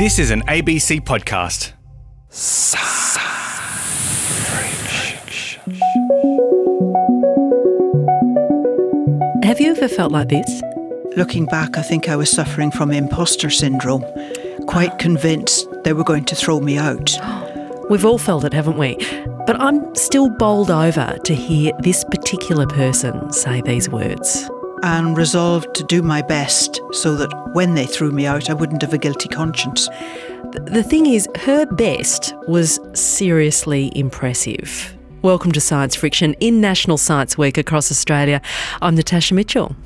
This is an ABC podcast. Have you ever felt like this? Looking back, I think I was suffering from imposter syndrome, quite convinced they were going to throw me out. We've all felt it, haven't we? But I'm still bowled over to hear this particular person say these words. And resolved to do my best so that when they threw me out, I wouldn't have a guilty conscience. The thing is, her best was seriously impressive. Welcome to Science Friction in National Science Week across Australia. I'm Natasha Mitchell.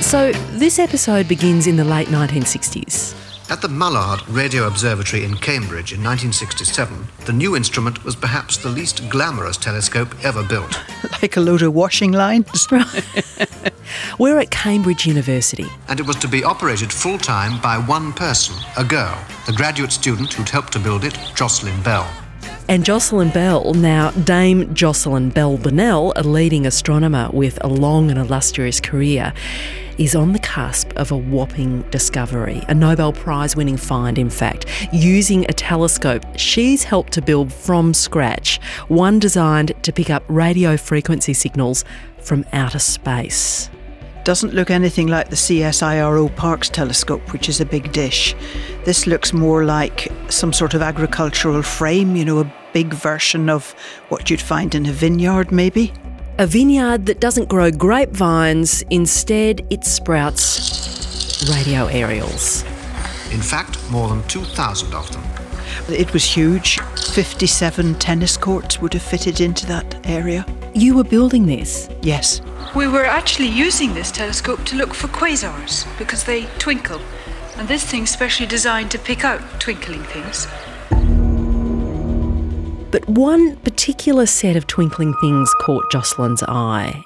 So, this episode begins in the late 1960s. At the Mullard Radio Observatory in Cambridge in 1967, the new instrument was perhaps the least glamorous telescope ever built. Like a load of washing lines. We're at Cambridge University. And it was to be operated full time by one person, a girl, the graduate student who'd helped to build it, Jocelyn Bell. And Jocelyn Bell, now Dame Jocelyn Bell Burnell, a leading astronomer with a long and illustrious career, is on the cusp of a whopping discovery, a Nobel Prize winning find, in fact, using a telescope she's helped to build from scratch, one designed to pick up radio frequency signals from outer space. Doesn't look anything like the CSIRO Parkes telescope, which is a big dish. This looks more like some sort of agricultural frame, you know, a big version of what you'd find in a vineyard, maybe. A vineyard that doesn't grow grapevines, instead, it sprouts radio aerials. In fact, more than 2,000 of them. It was huge. 57 tennis courts would have fitted into that area. You were building this. Yes. We were actually using this telescope to look for quasars because they twinkle. And this thing's specially designed to pick out twinkling things. But one particular set of twinkling things caught Jocelyn's eye.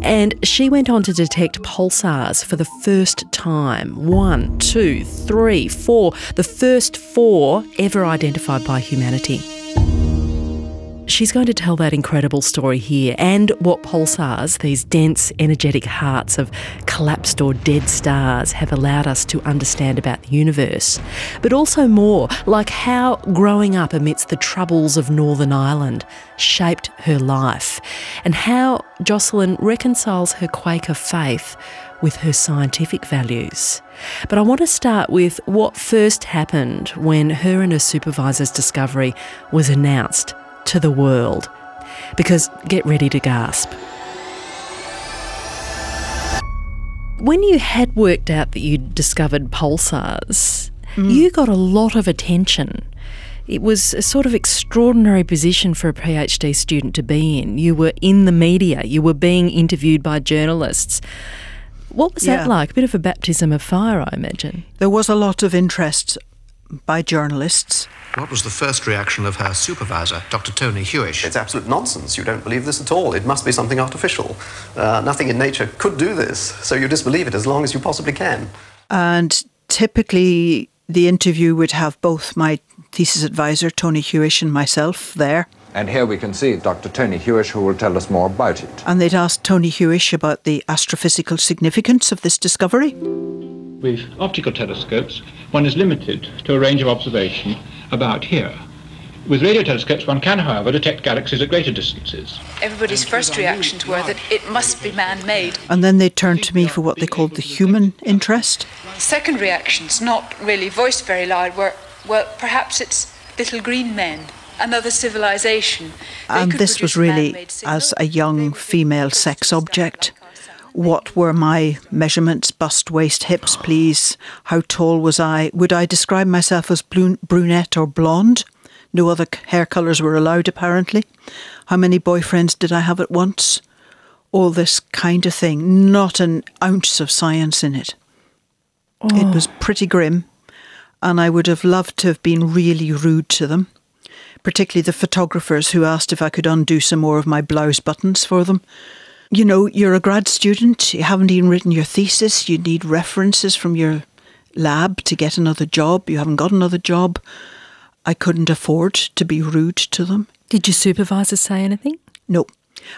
And she went on to detect pulsars for the first time. One, two, three, four. The first four ever identified by humanity. She's going to tell that incredible story here and what pulsars, these dense, energetic hearts of collapsed or dead stars, have allowed us to understand about the universe. But also more, like how growing up amidst the troubles of Northern Ireland shaped her life, and how Jocelyn reconciles her Quaker faith with her scientific values. But I want to start with what first happened when her and her supervisor's discovery was announced to the world. Because get ready to gasp. When you had worked out that you'd discovered pulsars, mm. you got a lot of attention. It was a sort of extraordinary position for a PhD student to be in. You were in the media, you were being interviewed by journalists. What was Yeah. that like? A bit of a baptism of fire, I imagine. There was a lot of interest by journalists. What was the first reaction of her supervisor, Dr. Tony Hewish? It's absolute nonsense. You don't believe this at all. It must be something artificial. Uh, nothing in nature could do this, so you disbelieve it as long as you possibly can. And typically, the interview would have both my thesis advisor, Tony Hewish, and myself there. And here we can see Dr. Tony Hewish, who will tell us more about it. And they'd asked Tony Hewish about the astrophysical significance of this discovery. With optical telescopes, one is limited to a range of observation about here. With radio telescopes, one can, however, detect galaxies at greater distances. Everybody's first reactions were that it must be man made. And then they turned to me for what they called the human interest. Second reactions, not really voiced very loud, were, well, perhaps it's little green men, another civilization. And could this was really, as a young female sex object, what were my measurements bust, waist, hips, please? How tall was I? Would I describe myself as brunette or blonde? No other hair colours were allowed, apparently. How many boyfriends did I have at once? All this kind of thing. Not an ounce of science in it. It was oh. pretty grim, and I would have loved to have been really rude to them, particularly the photographers who asked if I could undo some more of my blouse buttons for them. You know, you're a grad student, you haven't even written your thesis, you need references from your lab to get another job, you haven't got another job. I couldn't afford to be rude to them. Did your supervisor say anything? No.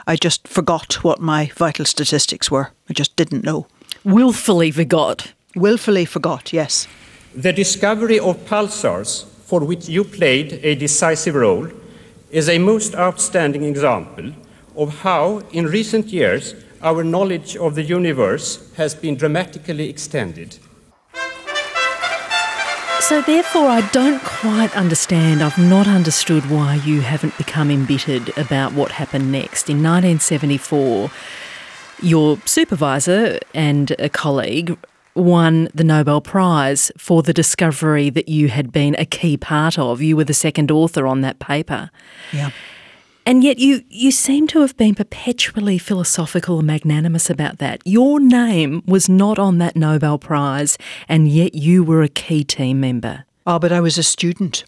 I just forgot what my vital statistics were. I just didn't know. Willfully forgot. Willfully forgot, yes. The discovery of pulsars, for which you played a decisive role, is a most outstanding example of how, in recent years, our knowledge of the universe has been dramatically extended. So, therefore, I don't quite understand. I've not understood why you haven't become embittered about what happened next. In 1974, your supervisor and a colleague won the Nobel Prize for the discovery that you had been a key part of. You were the second author on that paper. Yeah. And yet you, you seem to have been perpetually philosophical and magnanimous about that. Your name was not on that Nobel Prize, and yet you were a key team member. Ah, but I was a student,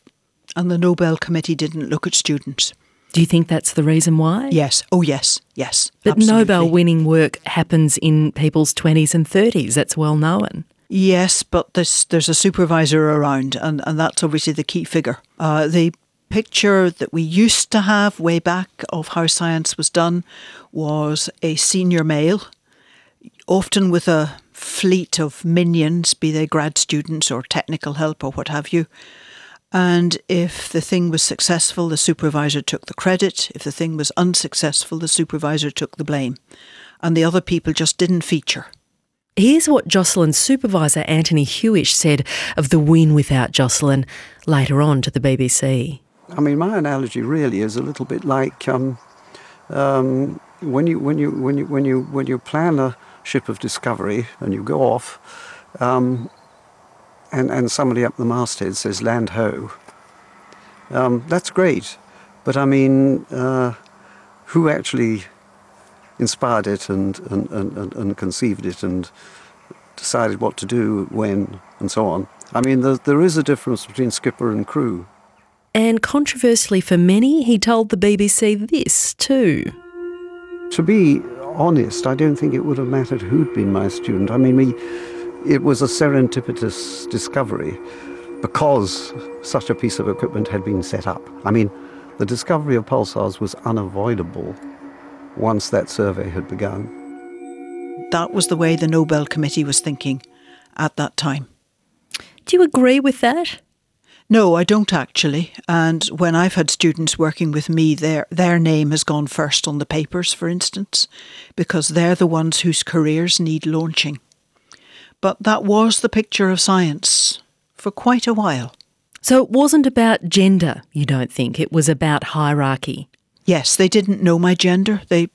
and the Nobel Committee didn't look at students. Do you think that's the reason why? Yes. Oh, yes. Yes. But absolutely. Nobel winning work happens in people's 20s and 30s. That's well known. Yes, but there's, there's a supervisor around, and, and that's obviously the key figure. Uh, the picture that we used to have way back of how science was done was a senior male, often with a fleet of minions, be they grad students or technical help or what have you. And if the thing was successful, the supervisor took the credit. If the thing was unsuccessful, the supervisor took the blame. And the other people just didn't feature. Here's what Jocelyn's supervisor, Anthony Hewish, said of the win without Jocelyn later on to the BBC. I mean, my analogy really is a little bit like um, um, when you when you when you when you when you plan a ship of discovery and you go off, um, and and somebody up the masthead says "land ho." Um, that's great, but I mean, uh, who actually inspired it and and, and, and conceived it and decided what to do when and so on? I mean, there, there is a difference between skipper and crew. And controversially for many, he told the BBC this too. To be honest, I don't think it would have mattered who'd been my student. I mean, we, it was a serendipitous discovery because such a piece of equipment had been set up. I mean, the discovery of pulsars was unavoidable once that survey had begun. That was the way the Nobel Committee was thinking at that time. Do you agree with that? No, I don't actually. And when I've had students working with me, their their name has gone first on the papers, for instance, because they're the ones whose careers need launching. But that was the picture of science for quite a while. So it wasn't about gender, you don't think? It was about hierarchy. Yes, they didn't know my gender. They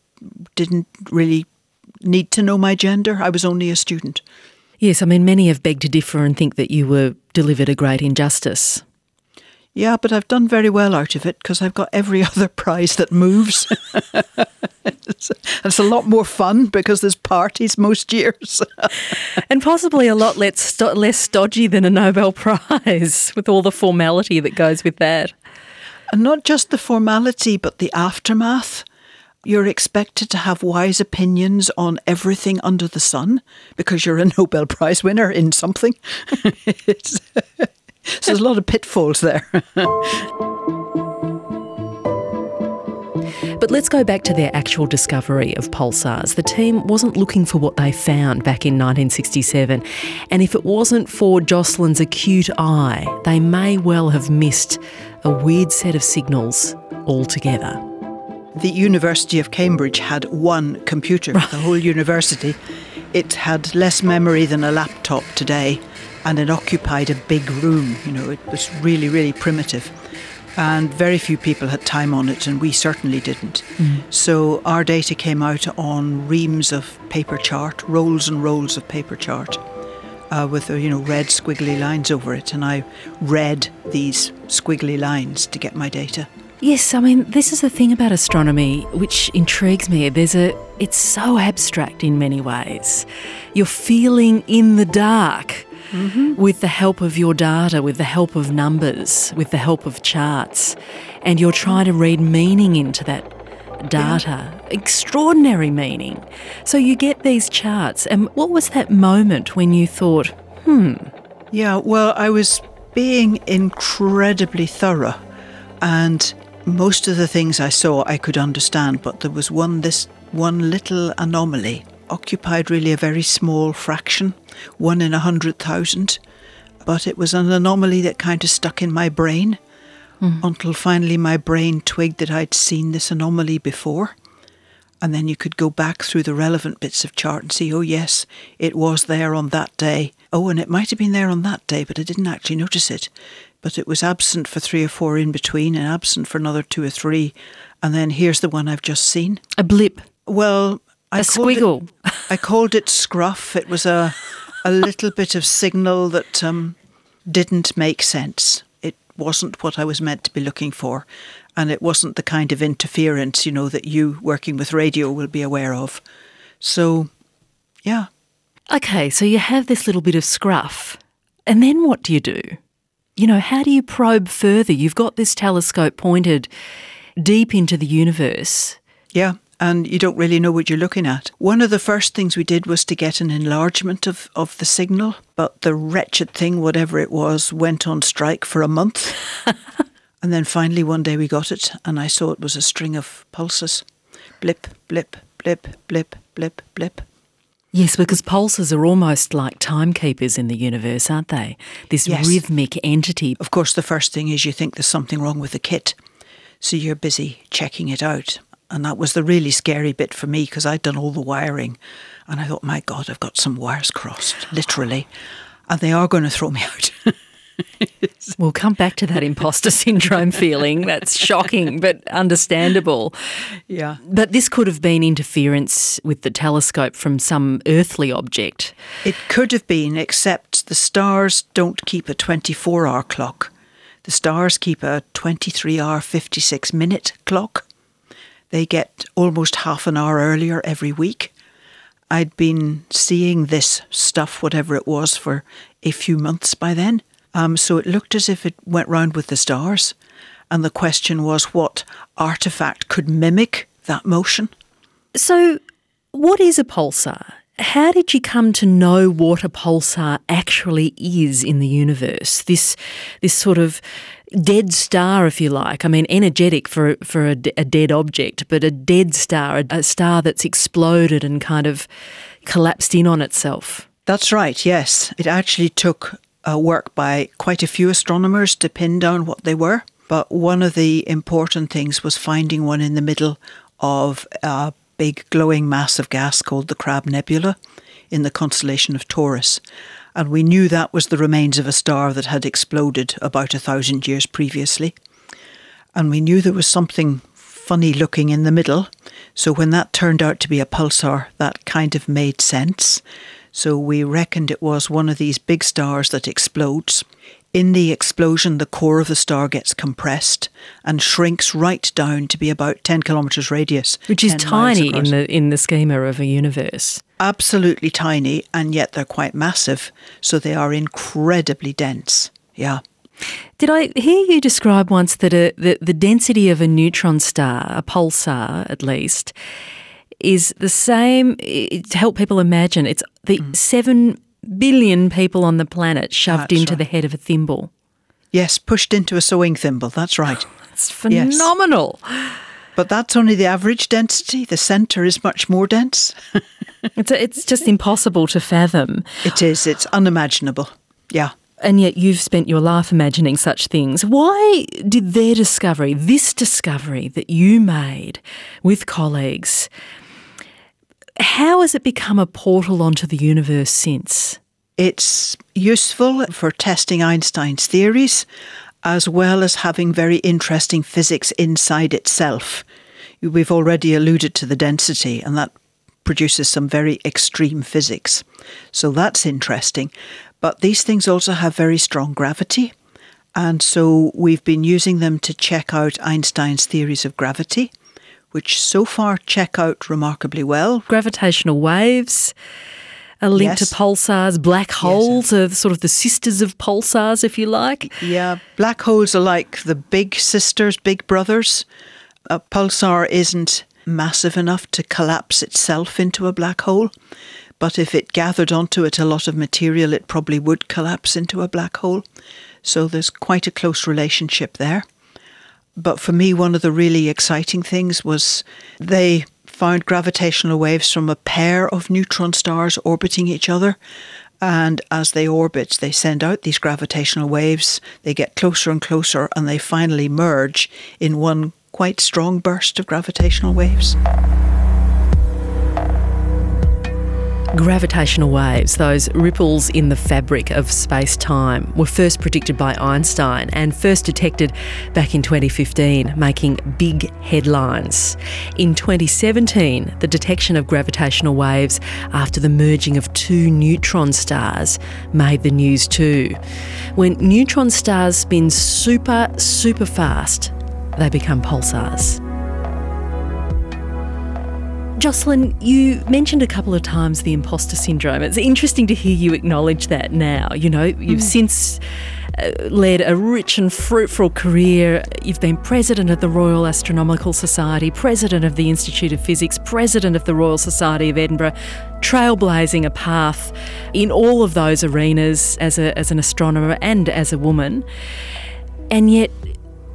didn't really need to know my gender. I was only a student. Yes, I mean, many have begged to differ and think that you were delivered a great injustice. Yeah, but I've done very well out of it because I've got every other prize that moves. it's, it's a lot more fun because there's parties most years. and possibly a lot less, sto- less stodgy than a Nobel Prize with all the formality that goes with that. And not just the formality, but the aftermath. You're expected to have wise opinions on everything under the sun because you're a Nobel Prize winner in something. So there's a lot of pitfalls there. But let's go back to their actual discovery of pulsars. The team wasn't looking for what they found back in 1967, and if it wasn't for Jocelyn's acute eye, they may well have missed a weird set of signals altogether. The University of Cambridge had one computer, right. the whole university. It had less memory than a laptop today, and it occupied a big room. You know, it was really, really primitive. And very few people had time on it, and we certainly didn't. Mm. So our data came out on reams of paper chart, rolls and rolls of paper chart, uh, with uh, you know red squiggly lines over it, and I read these squiggly lines to get my data. Yes, I mean this is the thing about astronomy which intrigues me. There's a it's so abstract in many ways. You're feeling in the dark mm-hmm. with the help of your data, with the help of numbers, with the help of charts, and you're trying to read meaning into that data. Yeah. Extraordinary meaning. So you get these charts, and what was that moment when you thought, hmm? Yeah, well, I was being incredibly thorough, and Most of the things I saw I could understand, but there was one this one little anomaly occupied really a very small fraction, one in a hundred thousand, but it was an anomaly that kind of stuck in my brain hmm. until finally my brain twigged that I'd seen this anomaly before. And then you could go back through the relevant bits of chart and see, oh, yes, it was there on that day. Oh, and it might have been there on that day, but I didn't actually notice it. But it was absent for three or four in between and absent for another two or three. And then here's the one I've just seen. A blip. Well, I A called it- squiggle. I called it scruff. It was a a little bit of signal that um, didn't make sense. It wasn't what I was meant to be looking for, and it wasn't the kind of interference, you know, that you working with radio will be aware of. So, yeah, Okay, so you have this little bit of scruff, and then what do you do? You know, how do you probe further? You've got this telescope pointed deep into the universe. yeah, and you don't really know what you're looking at. One of the first things we did was to get an enlargement of, of the signal, but the wretched thing, whatever it was, went on strike for a month. and then finally one day we got it, and I saw it was a string of pulses. Blip, blip, blip, blip, blip, blip. Yes, because pulses are almost like timekeepers in the universe, aren't they? This Yes. rhythmic entity. Of course, the first thing is you think there's something wrong with the kit. So you're busy checking it out. And that was the really scary bit for me because I'd done all the wiring. And I thought, my God, I've got some wires crossed, literally. And they are going to throw me out. We'll come back to that imposter syndrome feeling. That's shocking, but understandable. yeah. But this could have been interference with the telescope from some earthly object. It could have been, except the stars don't keep a 24 hour clock. The stars keep a 23 hour, 56 minute clock. They get almost half an hour earlier every week. I'd been seeing this stuff, whatever it was, for a few months by then. Um, so it looked as if it went round with the stars. And the question was what artifact could mimic that motion? So, what is a pulsar? How did you come to know what a pulsar actually is in the universe? This, this sort of dead star, if you like. I mean, energetic for for a, a dead object, but a dead star, a, a star that's exploded and kind of collapsed in on itself. That's right, yes. It actually took uh, work by quite a few astronomers to pin down what they were. But one of the important things was finding one in the middle of a big glowing mass of gas called the Crab Nebula in the constellation of Taurus. And we knew that was the remains of a star that had exploded about a thousand years previously. And we knew there was something funny looking in the middle. So when that turned out to be a pulsar, that kind of made sense. So we reckoned it was one of these big stars that explodes. In the explosion, the core of the star gets compressed and shrinks right down to be about 10 kilometres radius. Which is tiny in the in the schema of a universe. Absolutely tiny, and yet they're quite massive. So they are incredibly dense. Yeah. Did I hear you describe once that a, the, the density of a neutron star, a pulsar at least, is the same? To help people imagine, it's the mm. seven billion people on the planet shoved That's into right. the head of a thimble. Yes, pushed into a sewing thimble. That's right. It's phenomenal. But that's only the average density. The centre is much more dense. It's it's just impossible to fathom. It is. It's unimaginable. Yeah. And yet you've spent your life imagining such things. Why did their discovery, this discovery that you made with colleagues, how has it become a portal onto the universe since? It's useful for testing Einstein's theories as well as having very interesting physics inside itself. We've already alluded to the density, and that produces some very extreme physics. So that's interesting. But these things also have very strong gravity. And so we've been using them to check out Einstein's theories of gravity, which so far check out remarkably well. Gravitational waves are linked Yes. to pulsars, black holes are sort of the sisters of pulsars, if you like. Yeah, black holes are like the big sisters, big brothers. A pulsar isn't massive enough to collapse itself into a black hole, but if it gathered onto it a lot of material, it probably would collapse into a black hole. So there's quite a close relationship there. But for me, one of the really exciting things was they found gravitational waves from a pair of neutron stars orbiting each other. And as they orbit, they send out these gravitational waves. They get closer and closer, and they finally merge in one quite strong burst of gravitational waves. Gravitational waves, those ripples in the fabric of space time, were first predicted by Einstein and first detected back in 2015, making big headlines. In 2017, the detection of gravitational waves after the merging of two neutron stars made the news too. When neutron stars spin super, super fast, they become pulsars. Jocelyn, you mentioned a couple of times the imposter syndrome. It's interesting to hear you acknowledge that now. You know, you've mm. since uh, led a rich and fruitful career. You've been president of the Royal Astronomical Society, president of the Institute of Physics, president of the Royal Society of Edinburgh, trailblazing a path in all of those arenas as, a, as an astronomer and as a woman. And yet,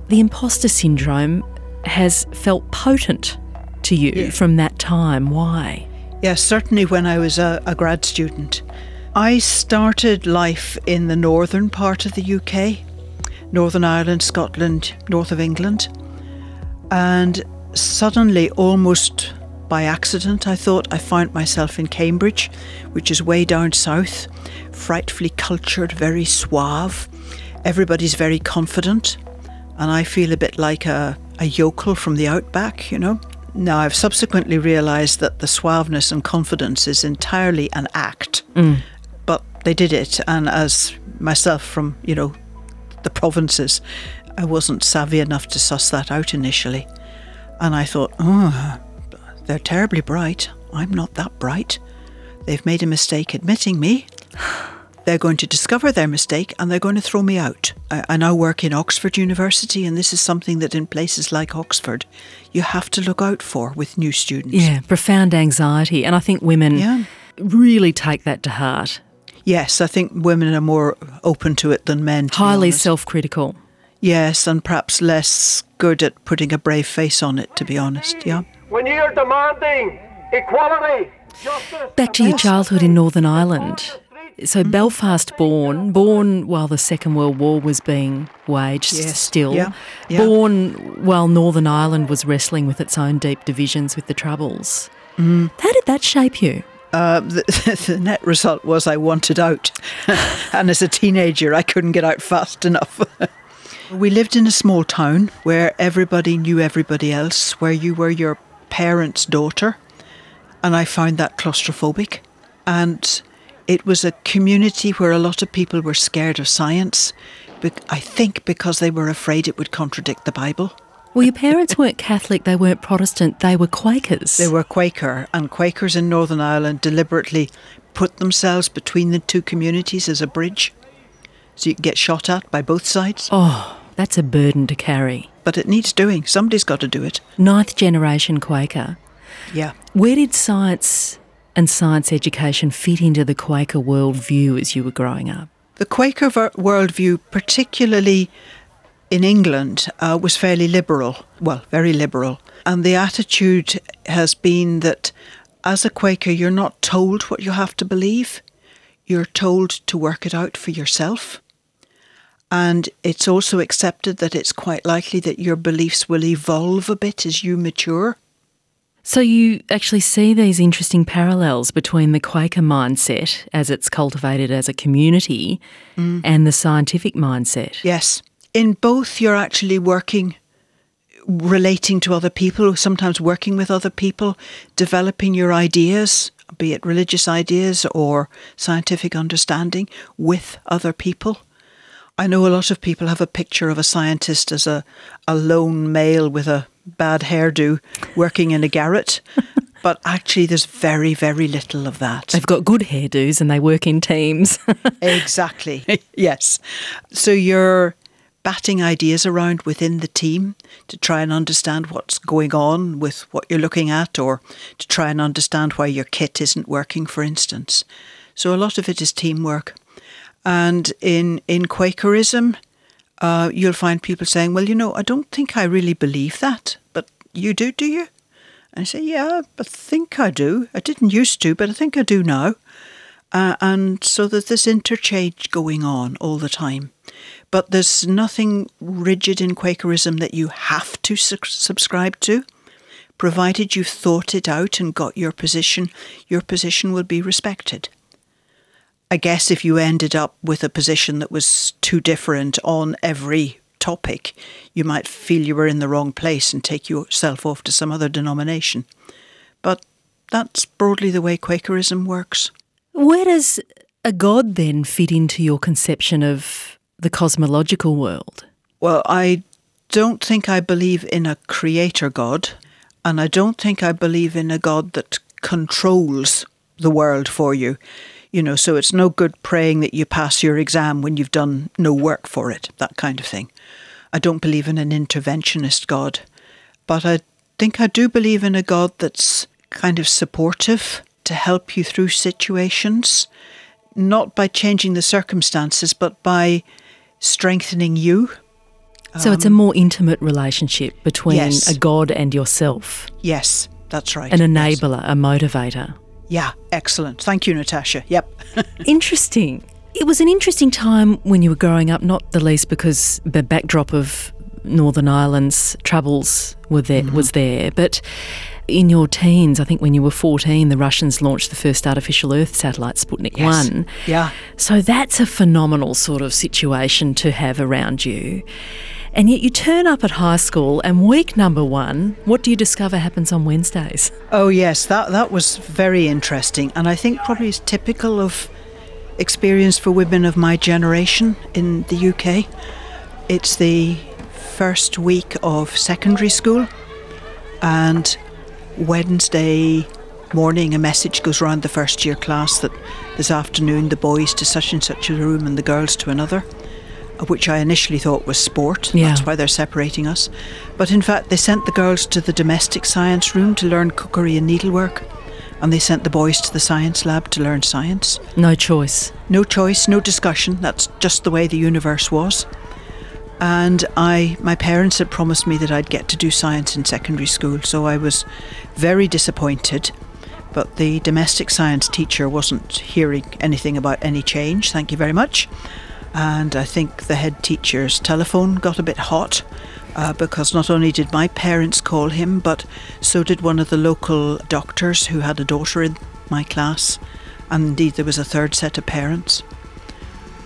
the imposter syndrome has felt potent to you yeah. from that time. Why? Yes, certainly when I was a, a grad student. I started life in the northern part of the UK, Northern Ireland, Scotland, north of England. And suddenly, almost by accident, I thought I found myself in Cambridge, which is way down south, frightfully cultured, very suave. Everybody's very confident. And I feel a bit like a, a yokel from the outback, you know. Now, I've subsequently realised that the suaveness and confidence is entirely an act, mm. but they did it. And as myself from, you know, the provinces, I wasn't savvy enough to suss that out initially. And I thought, oh, they're terribly bright. I'm not that bright. They've made a mistake admitting me. They're going to discover their mistake and they're going to throw me out. I, I now work in Oxford University, and this is something that in places like Oxford, you have to look out for with new students. Yeah, profound anxiety. And I think women yeah. really take that to heart. Yes, I think women are more open to it than men. Highly self critical. Yes, and perhaps less good at putting a brave face on it, to be honest. Yeah. When you're demanding equality, justice, Back to your childhood in Northern Ireland. So mm. Belfast born, born while the Second World War was being waged yes. still, yeah. Yeah. born while Northern Ireland was wrestling with its own deep divisions with the Troubles. Mm. How did that shape you? Uh, the, the, net result was I wanted out. and as a teenager, I couldn't get out fast enough. we lived in a small town where everybody knew everybody else, where you were your parents' daughter. And I found that claustrophobic. And it was a community where a lot of people were scared of science, I think because they were afraid it would contradict the Bible. Well, your parents weren't Catholic, they weren't Protestant, they were Quakers. They were Quaker, and Quakers in Northern Ireland deliberately put themselves between the two communities as a bridge. So you get shot at by both sides. Oh, that's a burden to carry. But it needs doing. Somebody's got to do it. Ninth generation Quaker. Yeah. Where did science and science education fit into the Quaker worldview as you were growing up? The Quaker worldview, particularly in England, uh, was fairly liberal, well, very liberal. And the attitude has been that as a Quaker, you're not told what you have to believe, you're told to work it out for yourself. And it's also accepted that it's quite likely that your beliefs will evolve a bit as you mature. So you actually see these interesting parallels between the Quaker mindset as it's cultivated as a community mm. and the scientific mindset. Yes. In both, you're actually working, relating to other people, sometimes working with other people, developing your ideas, be it religious ideas or scientific understanding, with other people. I know a lot of people have a picture of a scientist as a, a lone male with a bad hairdo working in a garret. but actually, there's very, very little of that. They've got good hairdos and they work in teams. exactly. yes. So you're batting ideas around within the team to try and understand what's going on with what you're looking at or to try and understand why your kit isn't working, for instance. So a lot of it is teamwork. And in, in Quakerism, uh, you'll find people saying, Well, you know, I don't think I really believe that, but you do, do you? And I say, Yeah, I think I do. I didn't used to, but I think I do now. Uh, and so there's this interchange going on all the time. But there's nothing rigid in Quakerism that you have to su- subscribe to. Provided you've thought it out and got your position, your position will be respected. I guess if you ended up with a position that was too different on every topic, you might feel you were in the wrong place and take yourself off to some other denomination. But that's broadly the way Quakerism works. Where does a god then fit into your conception of the cosmological world? Well, I don't think I believe in a creator god, and I don't think I believe in a god that controls the world for you. You know, so it's no good praying that you pass your exam when you've done no work for it, that kind of thing. I don't believe in an interventionist God, but I think I do believe in a God that's kind of supportive to help you through situations, not by changing the circumstances, but by strengthening you. So it's a um, more intimate relationship between Yes. a god and yourself, Yes, that's right. an Yes. enabler, a motivator. Yeah, excellent. Thank you, Natasha. Yep. Interesting. It was an interesting time when you were growing up, not the least because the backdrop of Northern Ireland's troubles were there, Mm-hmm. was there. But in your teens, I think when you were 14, the Russians launched the first artificial Earth satellite, Sputnik Yes. 1. Yeah. So that's a phenomenal sort of situation to have around you. And yet you turn up at high school, and week number one, what do you discover happens on Wednesdays? Oh yes, that that was very interesting, and I think probably is typical of experience for women of my generation in the UK. It's the first week of secondary school, and Wednesday morning a message goes round the first year class that this afternoon the boys to such and such a room and the girls to another which I initially thought was sport. Yeah. That's why they're separating us. But in fact, they sent the girls to the domestic science room to learn cookery and needlework, and they sent the boys to the science lab to learn science. No choice. No choice, no discussion. That's just the way the universe was. And I, my parents had promised me that I'd get to do science in secondary school, so I was very disappointed. But the domestic science teacher wasn't hearing anything about any change. Thank you very much. And I think the head teacher's telephone got a bit hot uh, because not only did my parents call him, but so did one of the local doctors who had a daughter in my class. And indeed, there was a third set of parents.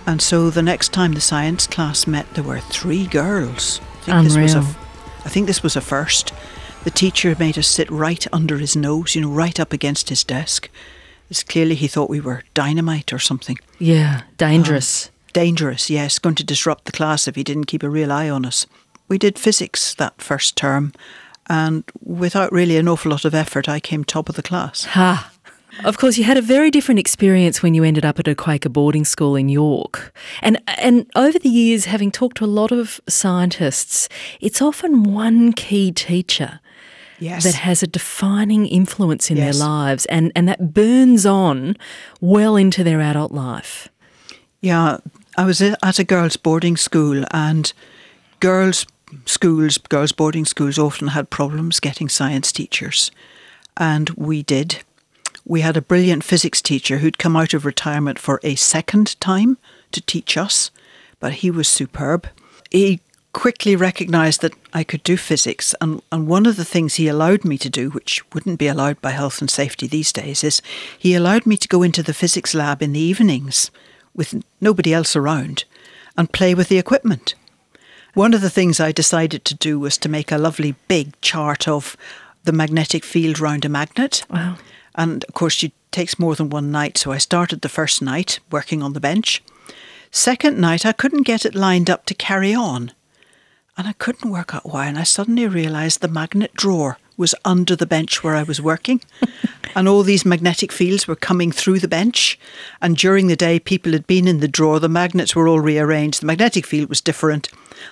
And so the next time the science class met, there were three girls. I think this was a, Unreal. I think this was a first. The teacher made us sit right under his nose, you know, right up against his desk. It's clearly he thought we were dynamite or something. Yeah, dangerous. Dangerous, yes, going to disrupt the class if he didn't keep a real eye on us. We did physics that first term, and without really an awful lot of effort, I came top of the class. Ha! Of course, you had a very different experience when you ended up at a Quaker boarding school in York. And and over the years, having talked to a lot of scientists, it's often one key teacher Yes. that has a defining influence in Yes. their lives and, and that burns on well into their adult life. Yeah, I was at a girls' boarding school, and girls' schools, girls' boarding schools often had problems getting science teachers, and we did. We had a brilliant physics teacher who'd come out of retirement for a second time to teach us, but he was superb. He quickly recognised that I could do physics, and, and one of the things he allowed me to do, which wouldn't be allowed by health and safety these days, is he allowed me to go into the physics lab in the evenings with nobody else around and play with the equipment. One of the things I decided to do was to make a lovely big chart of the magnetic field round a magnet. Wow. And of course, it takes more than one night. So I started the first night working on the bench. Second night, I couldn't get it lined up to carry on. And I couldn't work out why. And I suddenly realised the magnet drawer was under the bench where I was working. and all these magnetic fields were coming through the bench. And during the day, people had been in the drawer. The magnets were all rearranged. The magnetic field was different.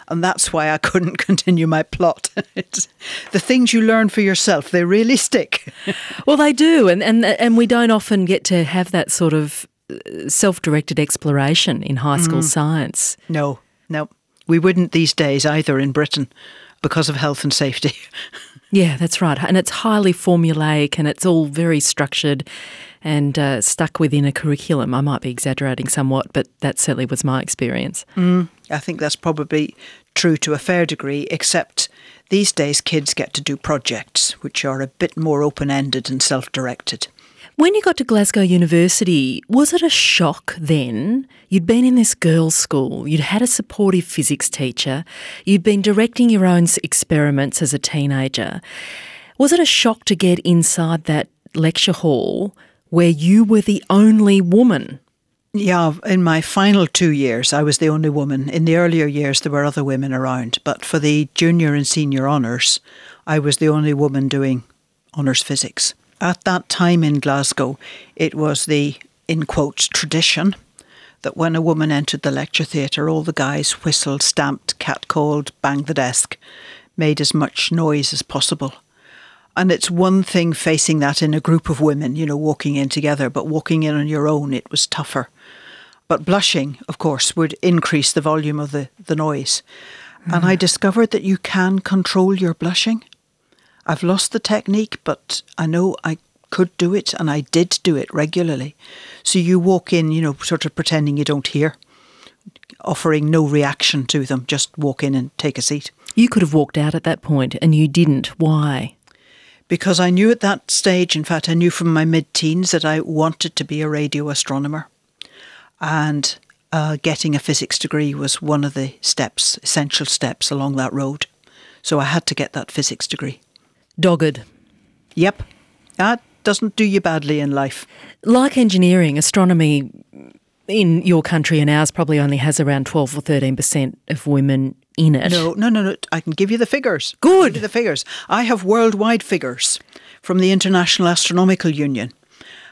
And that's why I couldn't continue my plot. it's, the things you learn for yourself, they really stick. Well, they do, and, and and we don't often get to have that sort of uh, self-directed exploration in high school Mm. science. No, no. We wouldn't these days either in Britain because of health and safety. Yeah, that's right. And it's highly formulaic and it's all very structured and uh, stuck within a curriculum. I might be exaggerating somewhat, but that certainly was my experience. Mm, I think that's probably true to a fair degree, except these days kids get to do projects which are a bit more open ended and self directed. When you got to Glasgow University, was it a shock then? You'd been in this girls' school, you'd had a supportive physics teacher, you'd been directing your own experiments as a teenager. Was it a shock to get inside that lecture hall where you were the only woman? Yeah, in my final two years, I was the only woman. In the earlier years, there were other women around, but for the junior and senior honours, I was the only woman doing honours physics. At that time in Glasgow, it was the, in quotes, tradition that when a woman entered the lecture theatre, all the guys whistled, stamped, catcalled, banged the desk, made as much noise as possible. And it's one thing facing that in a group of women, you know, walking in together, but walking in on your own, it was tougher. But blushing, of course, would increase the volume of the, the noise. Mm. And I discovered that you can control your blushing. I've lost the technique, but I know I could do it and I did do it regularly. So you walk in, you know, sort of pretending you don't hear, offering no reaction to them, just walk in and take a seat. You could have walked out at that point and you didn't. Why? Because I knew at that stage, in fact, I knew from my mid teens that I wanted to be a radio astronomer. And uh, getting a physics degree was one of the steps, essential steps along that road. So I had to get that physics degree. Dogged. Yep. That doesn't do you badly in life. Like engineering, astronomy in your country and ours probably only has around 12 or 13% of women in it. No, no, no, no. I can give you the figures. Good. the figures. I have worldwide figures from the International Astronomical Union.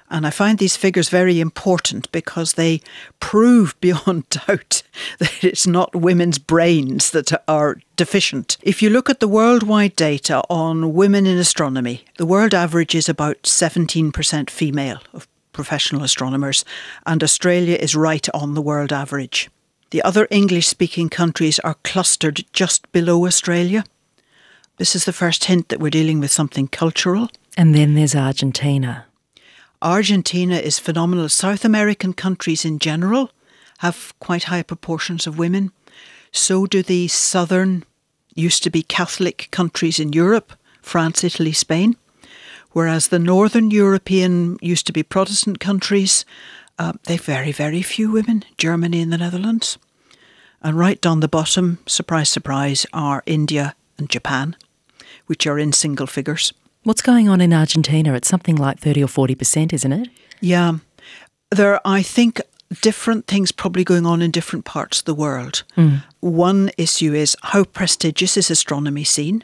And I find these figures very important because they prove beyond doubt that it's not women's brains that are deficient. If you look at the worldwide data on women in astronomy, the world average is about 17% female of professional astronomers, and Australia is right on the world average. The other English speaking countries are clustered just below Australia. This is the first hint that we're dealing with something cultural. And then there's Argentina. Argentina is phenomenal. South American countries in general have quite high proportions of women. So do the southern, used to be Catholic countries in Europe France, Italy, Spain. Whereas the northern European used to be Protestant countries, uh, they've very, very few women, Germany and the Netherlands. And right down the bottom, surprise, surprise, are India and Japan, which are in single figures. What's going on in Argentina? It's something like 30 or 40%, isn't it? Yeah. There are, I think, different things probably going on in different parts of the world. Mm. One issue is how prestigious is astronomy seen?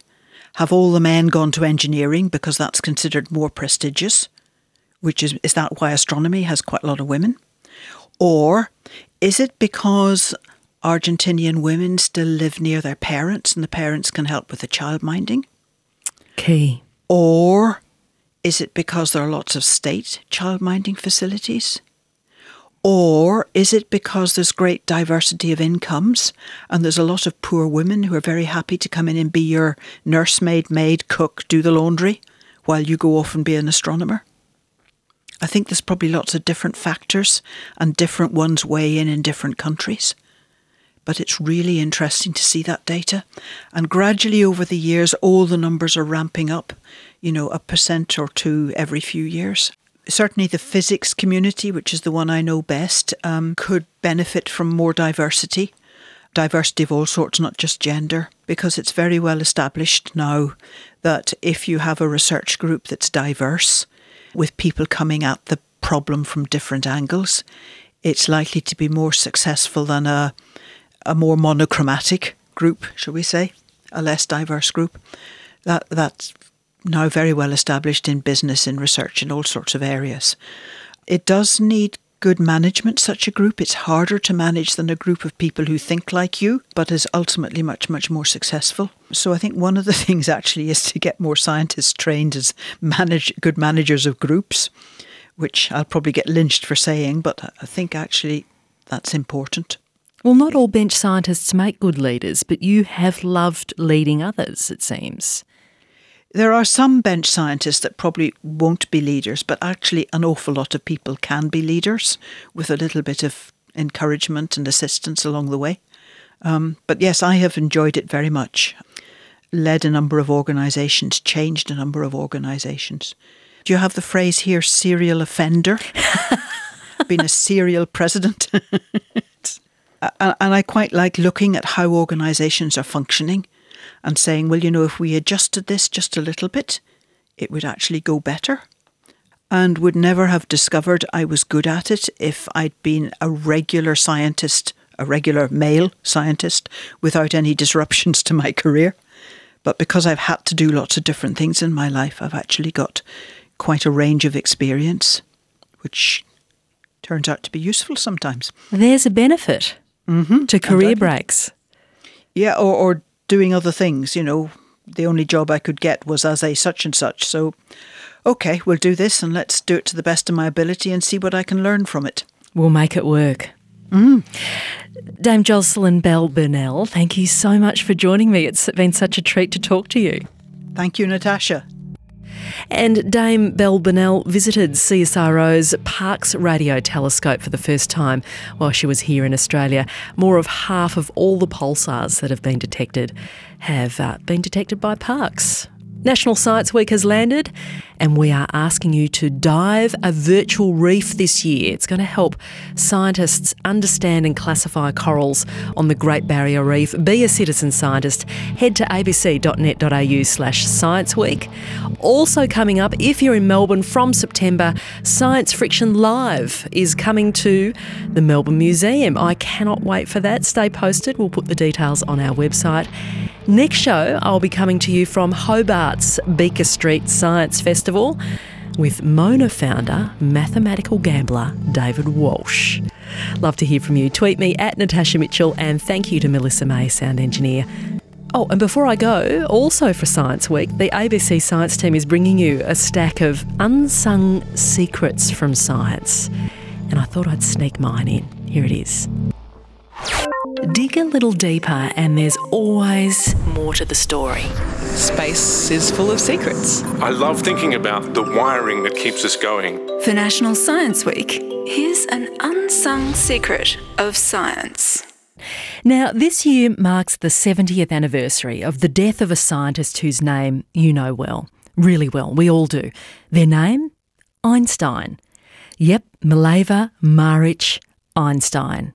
Have all the men gone to engineering because that's considered more prestigious? Which is, is that why astronomy has quite a lot of women? Or is it because Argentinian women still live near their parents and the parents can help with the child minding? Key. Or is it because there are lots of state childminding facilities? Or is it because there's great diversity of incomes and there's a lot of poor women who are very happy to come in and be your nursemaid, maid, cook, do the laundry while you go off and be an astronomer? I think there's probably lots of different factors and different ones weigh in in different countries but it's really interesting to see that data. And gradually over the years, all the numbers are ramping up, you know, a percent or two every few years. Certainly, the physics community, which is the one I know best, um, could benefit from more diversity. Diversity of all sorts, not just gender, because it's very well established now that if you have a research group that's diverse, with people coming at the problem from different angles, it's likely to be more successful than a a more monochromatic group, shall we say, a less diverse group. That that's now very well established in business, in research, in all sorts of areas. It does need good management, such a group. It's harder to manage than a group of people who think like you, but is ultimately much, much more successful. So I think one of the things actually is to get more scientists trained as manage good managers of groups, which I'll probably get lynched for saying, but I think actually that's important. Well, not all bench scientists make good leaders, but you have loved leading others, it seems. There are some bench scientists that probably won't be leaders, but actually, an awful lot of people can be leaders with a little bit of encouragement and assistance along the way. Um, but yes, I have enjoyed it very much. Led a number of organisations, changed a number of organisations. Do you have the phrase here, serial offender? Been a serial president. and I quite like looking at how organisations are functioning and saying, well, you know, if we adjusted this just a little bit, it would actually go better. And would never have discovered I was good at it if I'd been a regular scientist, a regular male scientist, without any disruptions to my career. But because I've had to do lots of different things in my life, I've actually got quite a range of experience, which turns out to be useful sometimes. There's a benefit mm-hmm. to career breaks. Yeah, or, or doing other things. You know, the only job I could get was as a such and such. So, okay, we'll do this and let's do it to the best of my ability and see what I can learn from it. We'll make it work. Mm. Dame Jocelyn Bell Burnell, thank you so much for joining me. It's been such a treat to talk to you. Thank you, Natasha. And Dame Bell Burnell visited CSIRO's Parkes Radio Telescope for the first time while she was here in Australia. More of half of all the pulsars that have been detected have uh, been detected by Parkes. National Science Week has landed, and we are asking you to dive a virtual reef this year. It's going to help scientists understand and classify corals on the Great Barrier Reef. Be a citizen scientist. Head to abc.net.au slash science week. Also coming up, if you're in Melbourne from September, Science Friction Live is coming to the Melbourne Museum. I cannot wait for that. Stay posted. We'll put the details on our website. Next show, I'll be coming to you from Hobart's Beaker Street Science Festival with Mona founder, mathematical gambler David Walsh. Love to hear from you. Tweet me at Natasha Mitchell and thank you to Melissa May, sound engineer. Oh, and before I go, also for Science Week, the ABC Science team is bringing you a stack of unsung secrets from science. And I thought I'd sneak mine in. Here it is. Dig a little deeper, and there's always more to the story. Space is full of secrets. I love thinking about the wiring that keeps us going. For National Science Week, here's an unsung secret of science. Now, this year marks the 70th anniversary of the death of a scientist whose name you know well. Really well, we all do. Their name? Einstein. Yep, Mileva Maric Einstein.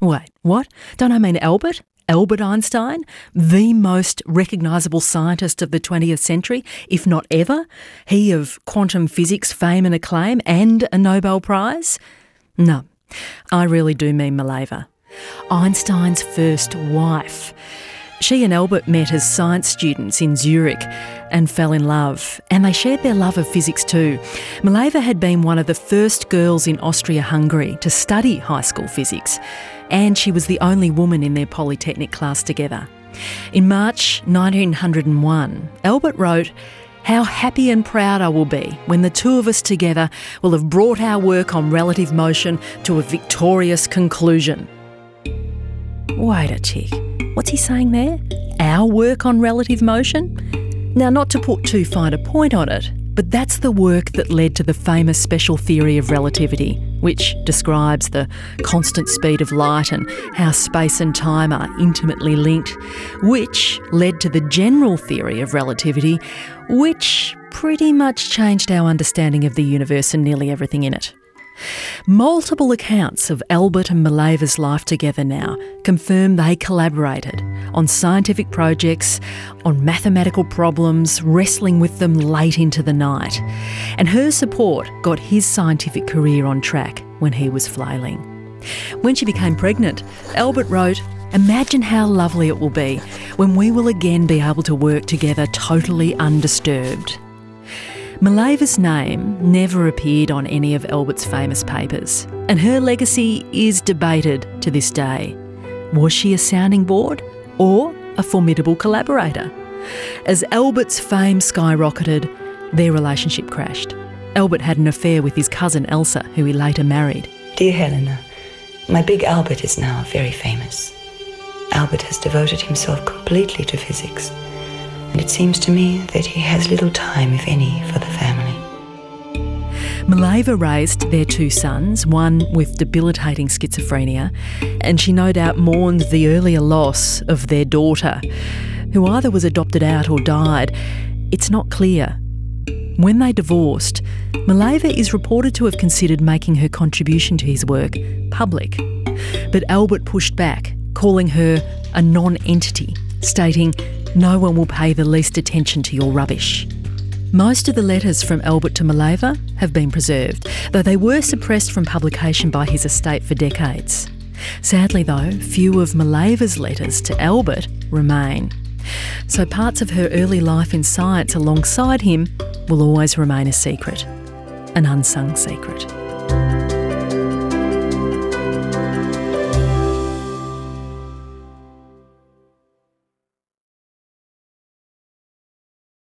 Wait, what? Don't I mean Albert? Albert Einstein, the most recognisable scientist of the 20th century, if not ever? He of quantum physics fame and acclaim and a Nobel Prize? No, I really do mean Mileva. Einstein's first wife. She and Albert met as science students in Zurich and fell in love, and they shared their love of physics too. Mileva had been one of the first girls in Austria Hungary to study high school physics, and she was the only woman in their polytechnic class together. In March 1901, Albert wrote, how happy and proud I will be when the two of us together will have brought our work on relative motion to a victorious conclusion. Wait a tick. What's he saying there? Our work on relative motion? Now, not to put too fine a point on it, but that's the work that led to the famous special theory of relativity, which describes the constant speed of light and how space and time are intimately linked, which led to the general theory of relativity, which pretty much changed our understanding of the universe and nearly everything in it. Multiple accounts of Albert and Mileva's life together now confirm they collaborated on scientific projects, on mathematical problems, wrestling with them late into the night. And her support got his scientific career on track when he was flailing. When she became pregnant, Albert wrote, Imagine how lovely it will be when we will again be able to work together totally undisturbed. Mileva's name never appeared on any of Albert's famous papers, and her legacy is debated to this day. Was she a sounding board or a formidable collaborator? As Albert's fame skyrocketed, their relationship crashed. Albert had an affair with his cousin Elsa, who he later married. Dear Helena, My big Albert is now very famous. Albert has devoted himself completely to physics, and it seems to me that he has little time, if any, for the family. Mileva raised their two sons, one with debilitating schizophrenia, and she no doubt mourns the earlier loss of their daughter, who either was adopted out or died. It's not clear. When they divorced, Mileva is reported to have considered making her contribution to his work public. But Albert pushed back, calling her a non entity, stating, No one will pay the least attention to your rubbish. Most of the letters from Albert to Mileva have been preserved, though they were suppressed from publication by his estate for decades. Sadly, though, few of Mileva's letters to Albert remain. So parts of her early life in science alongside him will always remain a secret, an unsung secret.